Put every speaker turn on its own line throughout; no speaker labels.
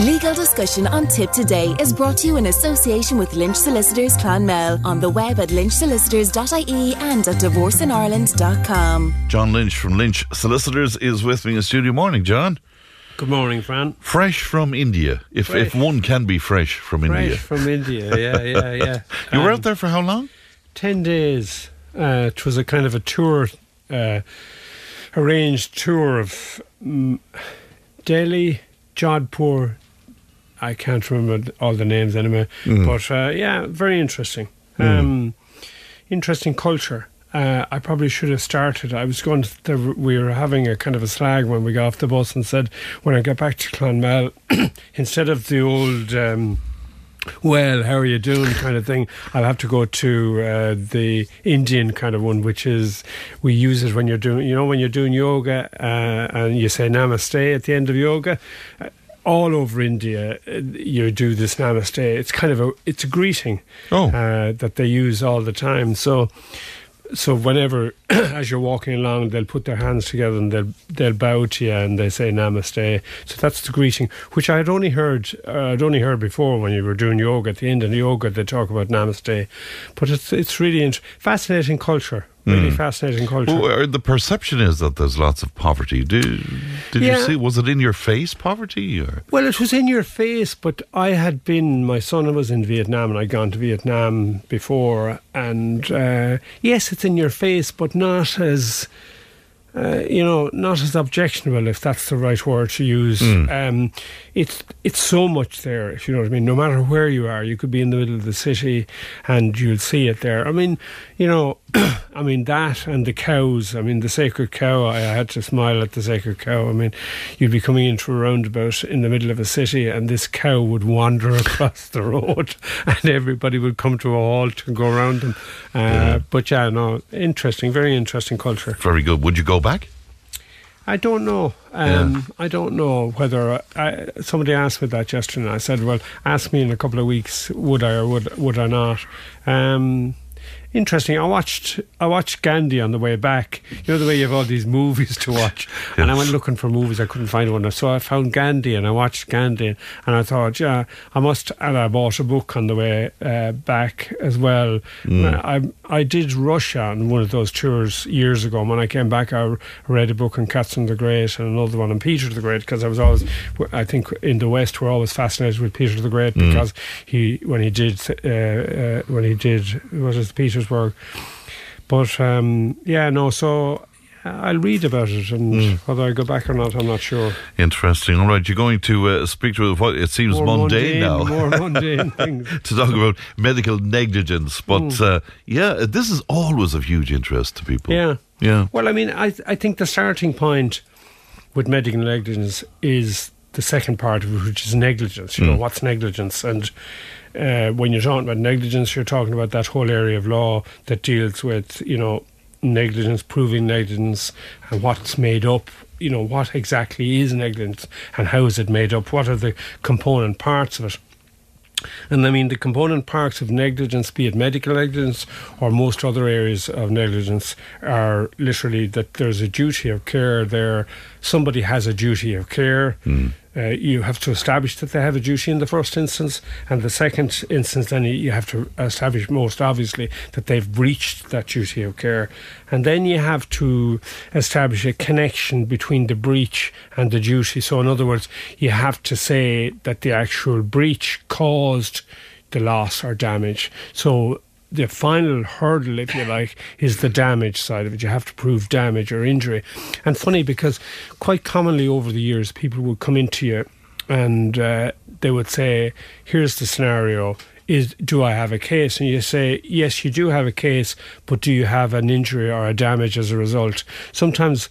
Legal discussion on Tipp Today is brought to you in association with Lynch Solicitors Clonmel on the web at lynchsolicitors.ie and at divorceineireland.com.
John Lynch from Lynch Solicitors is with me in studio. Morning, John.
Good morning, Fran.
Fresh from India, if
Fresh.
if one can be fresh from
Fresh
India.
from India, yeah, yeah, yeah.
You were
Um,
out there for how long?
10 days. Uh, it was a kind of a tour, uh, arranged tour of um, Delhi, Jodhpur. I can't remember all the names anyway, but uh, yeah, very interesting. Um, interesting culture. Uh, I probably should have started. I was going to, there, we were having a kind of a slag when we got off the bus and said, when I get back to Clonmel, instead of the old, um, well, how are you doing kind of thing, I'll have to go to uh, the Indian kind of one, which is we use it when you're doing, you know, when you're doing yoga uh, and you say namaste at the end of yoga. All over India, uh, you do this namaste. It's kind of a it's a greeting
Oh.
uh, that they use all the time. So, so whenever as you're walking along, they'll put their hands together and they'll they'll bow to you and they say namaste. So that's the greeting, which I had only heard uh, I'd only heard before when you were doing yoga. At the end of the yoga, they talk about namaste, but it's it's really int- fascinating culture. Really fascinating culture.
Well, uh, the perception is that there's lots of poverty. Did, did you see? Was it in your face poverty? Or?
Well, it was in your face, but I had been, my son was in Vietnam and I'd gone to Vietnam before. And uh, yes, it's in your face, but not as, uh, you know, not as objectionable, if that's the right word to use. Um, it's, it's so much there, if you know what I mean. No matter where you are, you could be in the middle of the city and you'll see it there. I mean, you know, I mean, that and the cows. I mean, the sacred cow, I had to smile at the sacred cow. I mean, you'd be coming into a roundabout in the middle of a city and this cow would wander across the road and everybody would come to a halt and go around them. Uh, But yeah, no, interesting, very interesting culture.
Very good. Would you go back?
I don't know. Um, I don't know whether I, somebody asked me that yesterday. And I said, "Well, ask me in a couple of weeks, would I or would would I not?" Um, interesting. I watched I watched Gandhi on the way back. You know the way you have all these movies to watch, and I went looking for movies. I couldn't find one, so I found Gandhi and I watched Gandhi, and I thought, yeah, I must. And I bought a book on the way uh, back as well. I I did Russia on one of those tours years ago. And when I came back, I read a book on Catherine the Great and another one on Peter the Great because I was always, I think in the West we're always fascinated with Peter the Great because he when he did uh, uh, when he did what is Petersburg, but um, yeah no so. I'll read about it, and whether I go back or not, I'm not sure.
Interesting. All right, you're going to uh, speak to what it seems
More
mundane, now.
more mundane things.
to talk about medical negligence. But uh, yeah, this is always of huge interest to people.
Yeah.
Yeah.
Well, I mean, I I think the starting point with medical negligence is the second part of it, which is negligence. You know, what's negligence? And uh, when you're talking about negligence, you're talking about that whole area of law that deals with, you know, negligence, proving negligence, and what's made up. You know, what exactly is negligence and how is it made up? What are the component parts of it? And I mean, the component parts of negligence, be it medical negligence or most other areas of negligence, are literally that there's a duty of care there. Somebody has a duty of care. Uh, you have to establish that they have a duty in the first instance, and the second instance, then you- have to establish most obviously that they've breached that duty of care, and then you have to establish a connection between the breach and the duty. So, in other words, you have to say that the actual breach caused the loss or damage. So the final hurdle, if you like, is the damage side of it. You have to prove damage or injury. And funny because quite commonly over the years, people would come into you and uh, they would say, "Here's the scenario." Is do I have a case? And you say yes, you do have a case, but do you have an injury or a damage as a result? Sometimes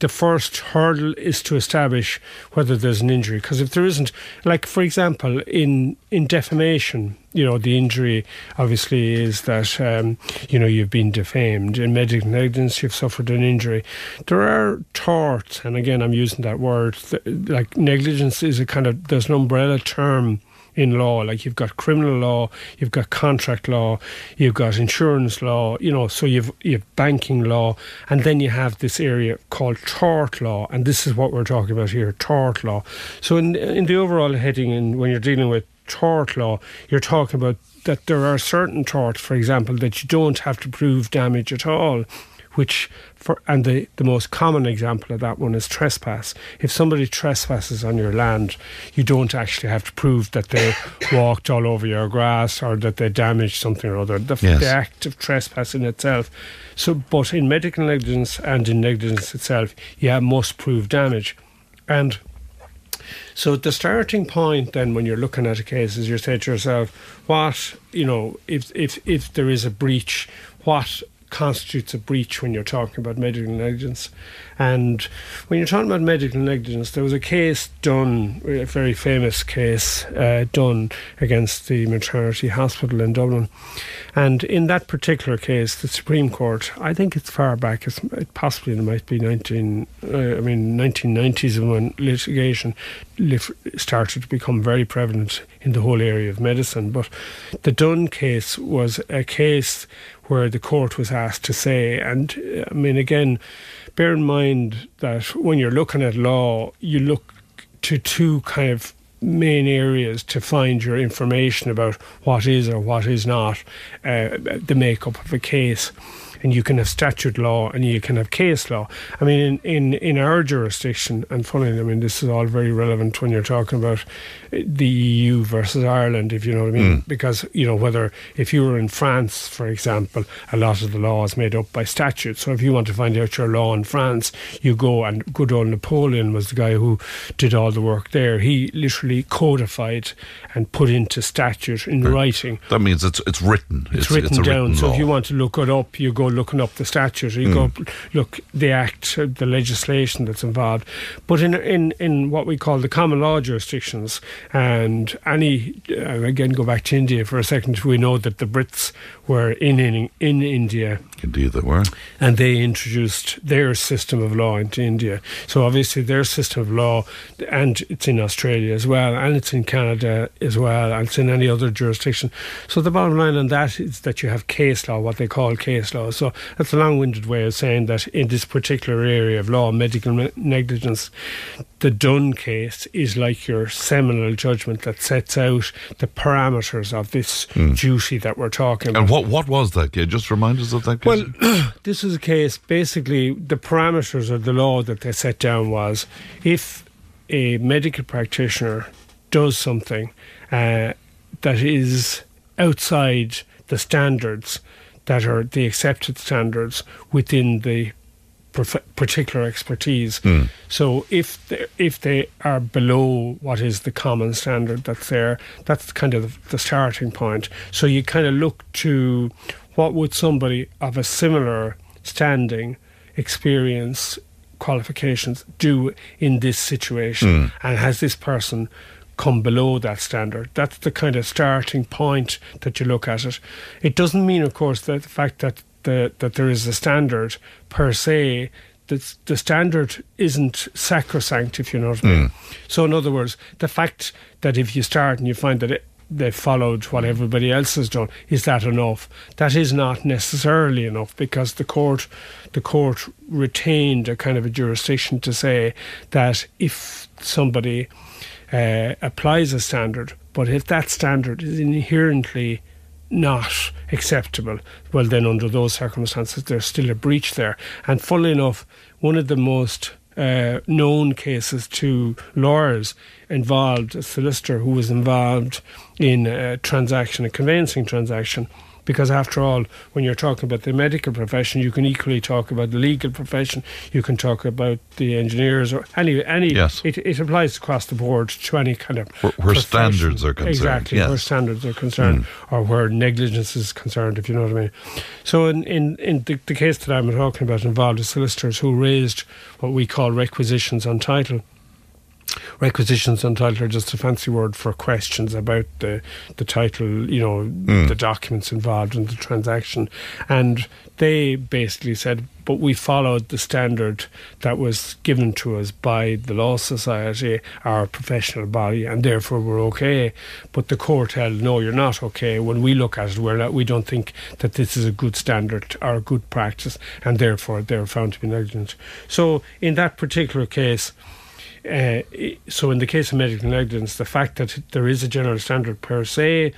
the first hurdle is to establish whether there's an injury. Because if there isn't, like for example, in in defamation, you know, the injury obviously is that um, you know you've been defamed. In medical negligence, you've suffered an injury. There are torts, and again, I'm using that word. Like negligence is a kind of there's an umbrella term in law. Like you've got criminal law, you've got contract law, you've got insurance law, you know, so you've you've banking law, and then you have this area called tort law, and this is what we're talking about here, tort law. So in in the overall heading, and when you're dealing with tort law, you're talking about that there are certain torts, for example, that you don't have to prove damage at all which for and the, the most common example of that one is trespass. If somebody trespasses on your land, you don't actually have to prove that they walked all over your grass or that they damaged something or other. The,
Yes.
the act of trespass in itself. So, but in medical negligence and in negligence itself, you have must prove damage, and. So the starting point then when you're looking at a case is you say to yourself, what you know, if if if there is a breach, what constitutes a breach when you're talking about medical negligence? And when you're talking about medical negligence, there was a case done, a very famous case uh, done against the maternity hospital in Dublin. And in that particular case, the Supreme Court, I think it's far back, it's, it possibly it might be 19, uh, I mean 1990s when litigation started to become very prevalent in the whole area of medicine. But the Dunne case was a case where the court was asked to say, and I mean again, bear in mind that when you're looking at law, you look to two kind of main areas to find your information about what is or what is not uh, the makeup of a case. And you can have statute law and you can have case law. I mean, in, in, in our jurisdiction, and funny, I mean, this is all very relevant when you're talking about the EU versus Ireland, if you know what I mean. Mm. Because, you know, whether if you were in France, for example, a lot of the law is made up by statute. So if you want to find out your law in France, you go, and good old Napoleon was the guy who did all the work there. He literally codified and put into statute in writing
That means it's it's written.
it's, written
a
down.
written
so if you want to look it up, you go looking up the statute. You go mm. look the act, the legislation that's involved. But in in in what we call the common law jurisdictions, and any uh, again go back to India for a second, we know that the Brits were in in, in India
Indeed, they were.
and they introduced their system of law into India. So obviously their system of law, and it's in Australia as well, and it's in Canada as well, and it's in any other jurisdiction. So the bottom line on that is that you have case law, what they call case law. So that's a long-winded way of saying that in this particular area of law, medical negligence, the Dunne case is like your seminal judgment that sets out the parameters of this hmm. duty that we're talking about.
And what what was that? Just remind us of that? case?
Well, this is a case. Basically, the parameters of the law that they set down was if a medical practitioner does something uh, that is outside the standards that are the accepted standards within the prof- particular expertise. So if they, if they are below what is the common standard that's there, that's kind of the starting point. So you kind of look to what would somebody of a similar standing, experience, qualifications do in this situation, hmm. and has this person come below that standard. That's the kind of starting point that you look at it. It doesn't mean, of course, that the fact that the, that there is a standard per se. That the standard isn't sacrosanct, if you know what I mean. Hmm. So, in other words, the fact that if you start and you find that it, they followed what everybody else has done, is that enough? That is not necessarily enough because the court, the court retained a kind of a jurisdiction to say that if somebody uh, applies a standard, but if that standard is inherently not acceptable, well, then under those circumstances, there's still a breach there. And funnily enough, one of the most uh, known cases to lawyers involved a solicitor who was involved in a transaction, a conveyancing transaction. Because after all, when you're talking about the medical profession, you can equally talk about the legal profession. You can talk about the engineers or any any.
Yes.
It, it applies across the board to any kind of
Where- where standards are concerned,
Exactly, where standards are concerned, hmm. or where negligence is concerned, if you know what I mean. So, in in, in the, the case that I'm talking about involved the solicitors who raised what we call requisitions on title. Requisitions on title are just a fancy word for questions about the the title, you know, hmm. the documents involved in the transaction, and they basically said, but we followed the standard that was given to us by the Law Society, our professional body, and therefore we're okay. But the court held, no, you're not okay. When we look at it, we're not, we don't think that this is a good standard or a good practice, and therefore they're found to be negligent. So in that particular case, uh, so in the case of medical negligence, the fact that there is a general standard per se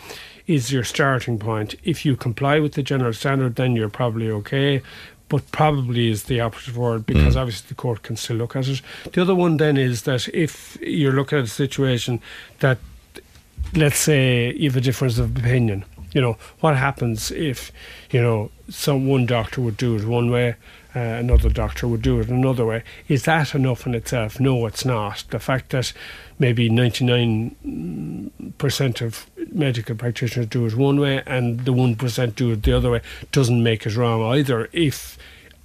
is your starting point. If you comply with the general standard, then you're probably okay. But probably is the operative word because obviously the court can still look at it. The other one then is that if you're looking at a situation that, let's say, you have a difference of opinion, you know, what happens if, you know, some one doctor would do it one way, uh, another doctor would do it another way. Is that enough in itself? No, it's not. The fact that maybe 99% of medical practitioners do it one way and the 1% do it the other way doesn't make it wrong either. If,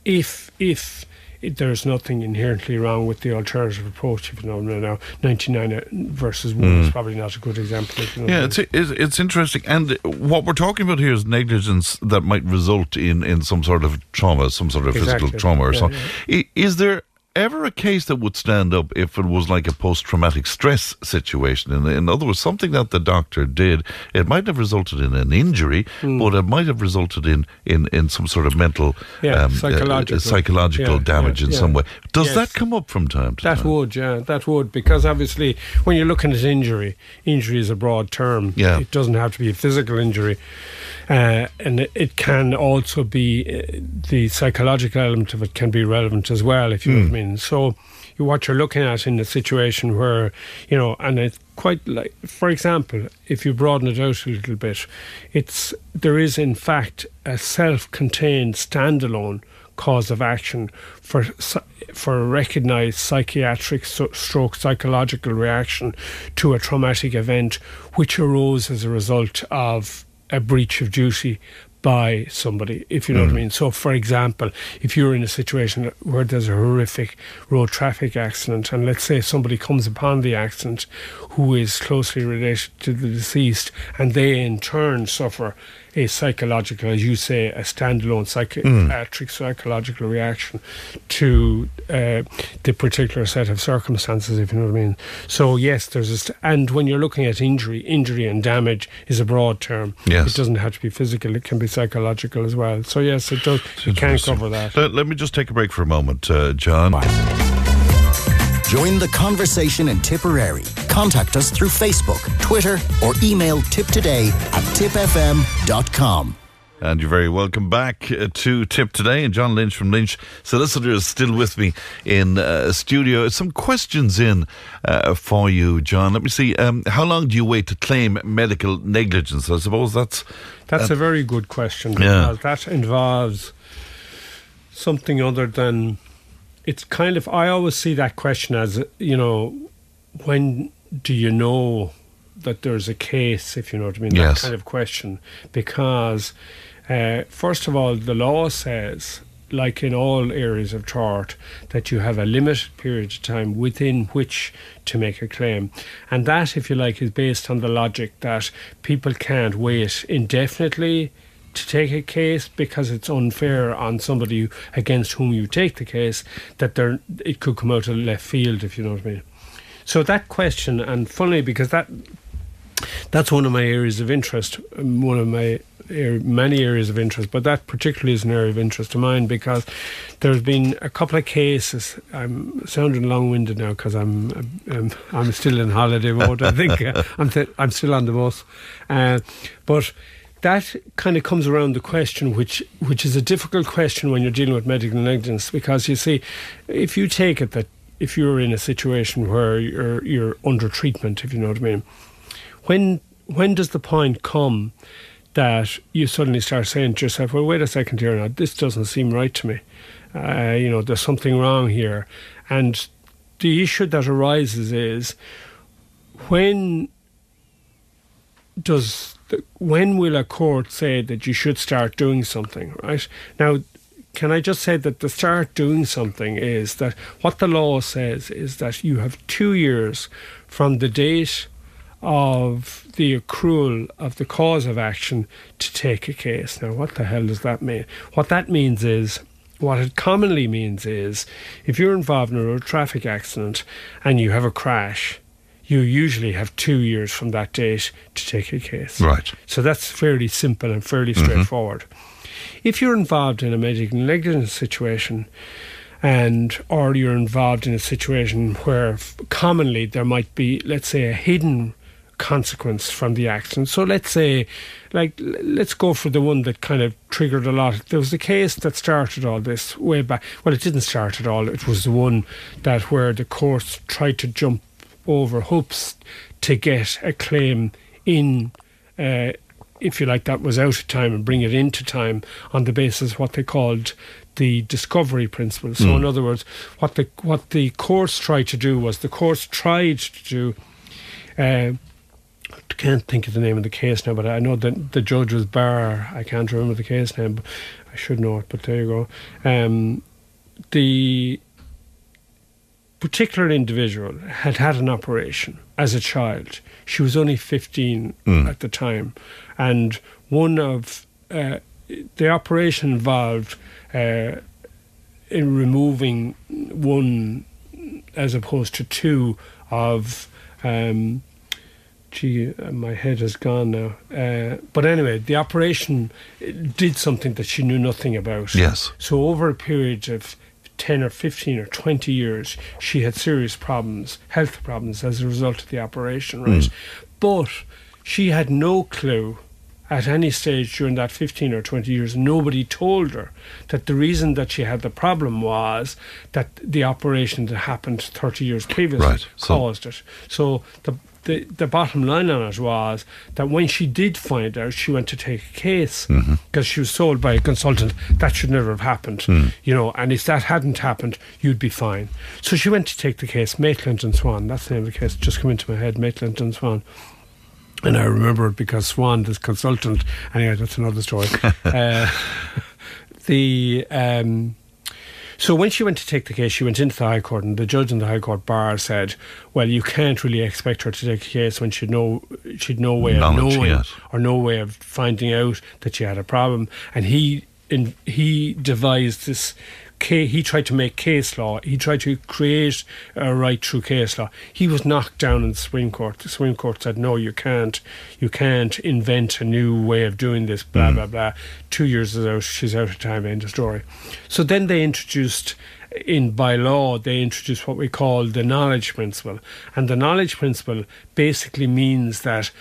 if, if there's nothing inherently wrong with the alternative approach. If you know now, 99 versus one is probably not a good example. You know
Mm. Yeah, it's, it's it's interesting, and what we're talking about here is negligence that might result in in some sort of trauma, some sort of physical trauma or
Yeah,
something. I- Is there ever a case that would stand up if it was like a post-traumatic stress situation? In, in other words, something that the doctor did, it might have resulted in an injury,
Hmm.
but it might have resulted in in, in some sort of mental,
Yeah,
uh,
psychological.
psychological
Yeah,
damage
yeah,
in some way. Does
Yes.
that come up from time to
That
time?
That would, yeah, that would, because obviously when you're looking at injury, injury is a broad term.
Yeah.
It doesn't have to be a physical injury. Uh, and it, can also be, uh, the psychological element of it can be relevant as well, if you know what I mean. So you- what you're looking at in a situation where, you know, and it's quite like, for example, if you broaden it out a little bit, it's, there is in fact a self-contained standalone cause of action for for a recognized psychiatric stroke psychological reaction to a traumatic event which arose as a result of a breach of duty by somebody, if you know what I hmm. mean. So, for example, if you're in a situation where there's a horrific road traffic accident, and let's say somebody comes upon the accident who is closely related to the deceased, and they in turn suffer a psychological, as you say, a standalone psychiatric psychological reaction to uh, the particular set of circumstances, if you know what I mean. So yes, there's a st- and when you're looking at injury, injury and damage is a broad term.
Yes.
it doesn't have to be physical; it can be psychological as well. So yes, it does. It can cover that.
Let, let me just take a break for a moment, uh, John.
Join the conversation in Tipperary. Contact us through Facebook, Twitter, or email tiptoday at tippfm.com.
And you're very welcome back uh, to Tipp Today. And John Lynch from Lynch Solicitor is still with me in uh, studio. Some questions in uh, for you, John. Let me see. Um, how long do you wait to claim medical negligence? I suppose that's.
That's a very good question
Yeah.
because that involves something other than it's kind of I always see that question as you know when do you know that there's a case if you know what I mean?
Yes.
that kind of question. Because uh, first of all the law says like in all areas of tort that you have a limited period of time within which to make a claim. And that if you like is based on the logic that people can't wait indefinitely to take a case because it's unfair on somebody who- against whom you take the case that there it could come out of left field if you know what I mean. So that question, and funny because that that's one of my areas of interest, um, one of my many areas of interest, but that particularly is an area of interest of mine because there's been a couple of cases. I'm sounding long-winded now because I'm, I'm I'm still in holiday mode. I think I'm th- I'm still on the bus, uh, but that kind of comes around the question, which which is a difficult question when you're dealing with medical negligence, because you see, if you take it that if you're in a situation where you're you're under treatment, if you know what I mean, when when does the point come that you suddenly start saying to yourself, "Well, wait a second here now. This doesn't seem right to me. Uh, you know, there's something wrong here." And the issue that arises is when does when will a court say that you should start doing something? Right now, can I just say that to start doing something is that what the law says is that you have two years from the date of the accrual of the cause of action to take a case. Now, what the hell does that mean? What that means is what it commonly means is if you're involved in a road traffic accident and you have a crash, you usually have two years from that date to take a case.
Right.
So that's fairly simple and fairly mm-hmm. straightforward. If you're involved in a medical negligence situation, and or you're involved in a situation where f- commonly there might be, let's say, a hidden consequence from the accident. So let's say, like, let's go for the one that kind of triggered a lot. There was a case that started all this way back. Well, it didn't start at all. It was the one that where the courts tried to jump over hoops to get a claim in. Uh, if you like, that was out of time and bring it into time on the basis of what they called the discovery principle. So, in other words, what the what the courts tried to do was the courts tried to do. Uh, I can't think of the name of the case now, but I know that the judge was Barr. I can't remember the case name. But I should know it, but there you go. Um, the particular individual had had an operation as a child. She was only 15 at the time. And one of uh, the operation involved uh, in removing one as opposed to two of. Um, gee, uh, my head has gone now. Uh, but anyway, the operation did something that she knew nothing about.
Yes.
So over a period of 10 or 15 or 20 years, she had serious problems, health problems as a result of the operation, right? Hmm. But she had no clue at any stage during that 15 or 20 years, nobody told her that the reason that she had the problem was that the operation that happened 30 years previously
Right, so-
caused it. So the the, the bottom line on it was that when she did find out, she went to take a case because she was told by a consultant that should never have happened, you know, and if that hadn't happened, you'd be fine. So she went to take the case, Maitland and Swan. That's the name of the case. Just come into my head, Maitland and Swan. And I remember it because Swan, this consultant, anyway, that's another story. uh, the um, so when she went to take the case, she went into the High Court, and the judge in the High Court Barr said, "Well, you can't really expect her to take a case when she'd no she'd no way of knowing
yes.
or no way of finding out that she had a problem." And he in, he devised this. He tried to make case law. He tried to create a right through case law. He was knocked down in the Supreme Court. The Supreme Court said, "No, you can't. You can't invent a new way of doing this." Blah mm. blah blah. Two years is out. She's out of time. End of story. So then they introduced in by law they introduced what we call the knowledge principle and the knowledge principle basically means that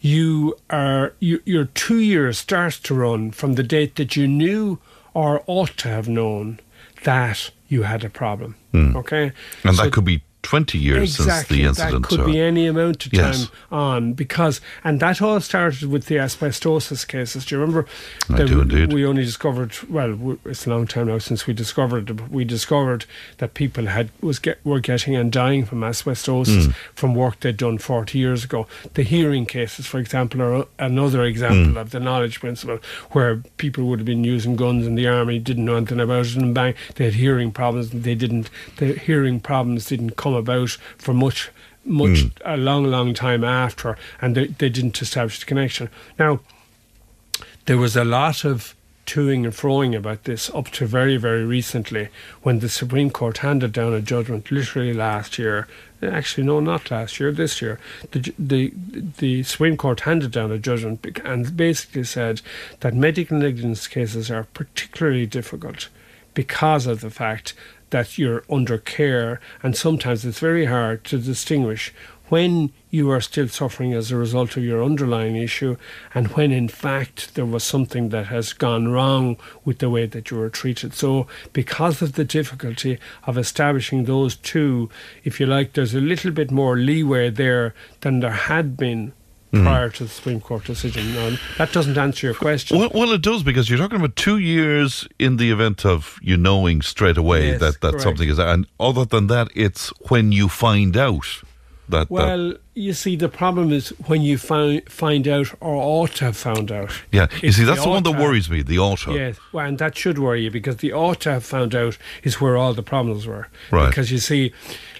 you are you, your two years starts to run from the date that you knew or ought to have known that you had a problem hmm. okay?
And
So
that could be 20 years
exactly,
since the incident.
That could
or-
be any amount of time
Yes.
on because, and that all started with the asbestosis cases. Do you remember?
I do indeed.
We only discovered. Well, it's a long time now since we discovered it. But we discovered that people had was get were getting and dying from asbestosis
Hmm.
from work they'd done forty years ago. The hearing cases, for example, are another example
Hmm.
of the knowledge principle, where people would have been using guns in the army, didn't know anything about it, and bang, they had hearing problems. And they didn't. The hearing problems didn't come about for much, much hmm. a long, long time after, and they, they didn't establish the connection. Now, there was a lot of toing and froing about this up to very, very recently when the Supreme Court handed down a judgment literally last year. Actually, no, not last year, this year. The, the, the Supreme Court handed down a judgment and basically said that medical negligence cases are particularly difficult because of the fact that you're under care and sometimes it's very hard to distinguish when you are still suffering as a result of your underlying issue and when in fact there was something that has gone wrong with the way that you were treated. So, because of the difficulty of establishing those two, if you like, there's a little bit more leeway there than there had been Mm-hmm. prior to the Supreme Court decision. Now, that doesn't answer your question.
Well, well, it does because you're talking about two years in the event of you knowing straight away
Yes,
that, that
correct.
something is, and other than that, it's when you find out That,
Well,
that,
you see, the problem is when you find find out or ought to have found out.
yeah. You
It's
see, that's the one that worries me. The auto.
Yes, well, and that should worry you because the ought to have found out is where all the problems were.
Right.
Because you see,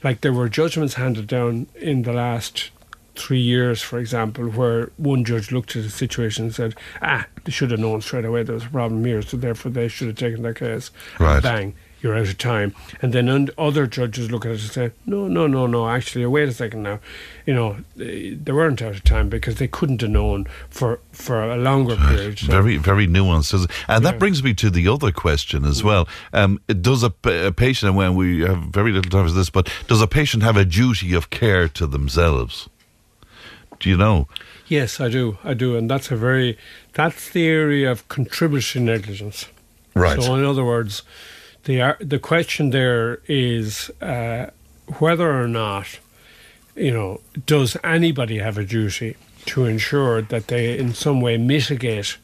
like there were judgments handed down in the last three years, for example, where one judge looked at the situation and said, "Ah, they should have known straight away there was a problem here, so therefore they should have taken that case." And
Right.
bang. You're out of time, and then un- other judges look at it and say, "No, no, no, no. Actually, wait a second now. You know, they, they weren't out of time because they couldn't have known for for a longer period." So-
Very, very nuanced. And that brings me to the other question as well. Um, does a, a patient, and when we have very little time for this, but does a patient have a duty of care to themselves? Do you know?
Yes, I do. I do, and that's a very that's the area of contributory negligence.
Right.
So, in other words, the ar- the question there is uh, whether or not you know does anybody have a duty to ensure that they in some way mitigate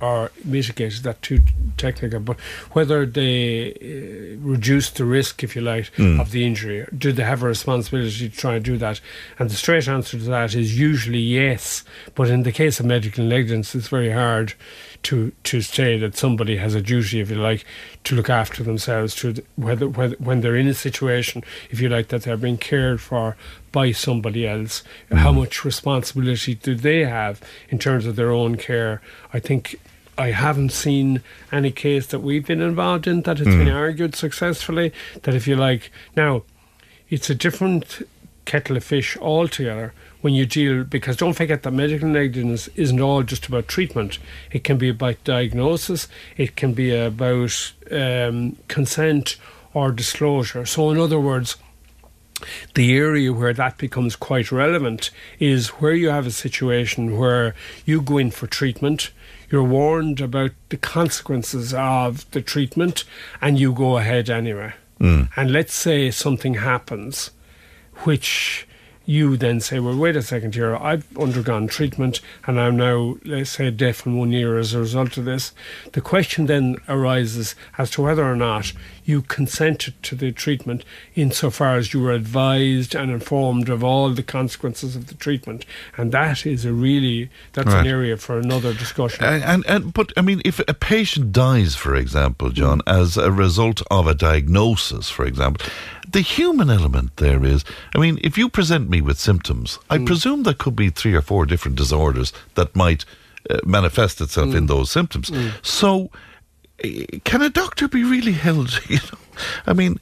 or mitigate that too technical, but whether they uh, reduce the risk, if you like, of the injury. Do they have a responsibility to try and do that? And the straight answer to that is usually yes. But in the case of medical negligence, it's very hard to to say that somebody has a duty, if you like, to look after themselves. To whether, whether when they're in a situation, if you like, that they're being cared for by somebody else, how much responsibility do they have in terms of their own care? I think I haven't seen any case that we've been involved in that has been argued successfully. That if you like, now it's a different kettle of fish altogether when you deal because don't forget that medical negligence isn't all just about treatment it can be about diagnosis it can be about um, consent or disclosure so in other words the area where that becomes quite relevant is where you have a situation where you go in for treatment, you're warned about the consequences of the treatment, and you go ahead anyway. Mm. And let's say something happens, which you then say, well, wait a second here, I've undergone treatment and I'm now, let's say, deaf in one ear as a result of this. The question then arises as to whether or not you consented to the treatment insofar as you were advised and informed of all the consequences of the treatment. And that is a really, that's
Right.
an area for another discussion.
And, and, and but I mean, if a patient dies, for example, John, as a result of a diagnosis, for example, the human element there is. I mean, if you present me with symptoms, I presume there could be three or four different disorders that might uh, manifest itself in those symptoms. So, eh, can a doctor be really held? You know, I mean,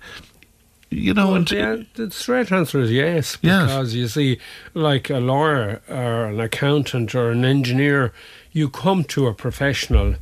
you know,
Well,
and
the, the straight answer is yes,
Yes.
because you see, like a lawyer or an accountant or an engineer, you come to a professional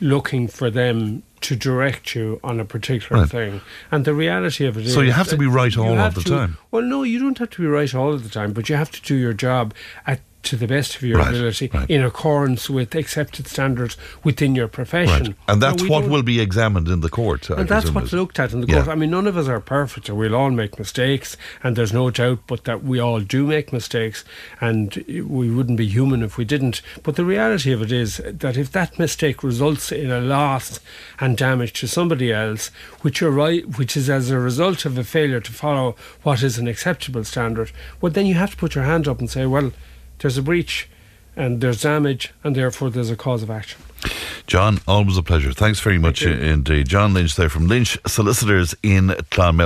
looking for them to direct you on a particular
Right.
thing. And the reality of it is,
So you have to be right all of the
to-
time.
Well, no, you don't have to be right all of the time, but you have to do your job at to the best of your
Right,
ability
right.
in accordance with accepted standards within your profession.
right, and that's what will be examined in the court. I
and that's what's
is
looked at in the
Yeah.
court. I mean, none of us are perfect, and we'll all make mistakes, and there's no doubt but that we all do make mistakes, and we wouldn't be human if we didn't. But the reality of it is that if that mistake results in a loss and damage to somebody else, which are right, which is as a result of a failure to follow what is an acceptable standard, well, then you have to put your hand up and say, well, there's a breach. And there's damage, and therefore there's a cause of action.
John, always a pleasure. Thanks very much
you.
indeed. John Lynch there from Lynch Solicitors in Clonmel.